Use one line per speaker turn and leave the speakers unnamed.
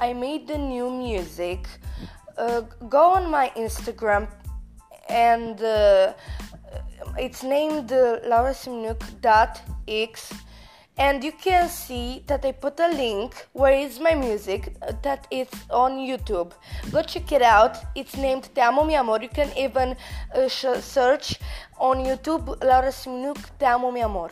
I made the new music. Uh, go on my Instagram and uh, it's named uh, laurasiminiuc.x and you can see that I put a link where is my music uh, that is on YouTube. Go check it out. It's named Te Amo Mi Amor. You can even uh, search on YouTube Laura Siminiuc Te Amo Mi Amor.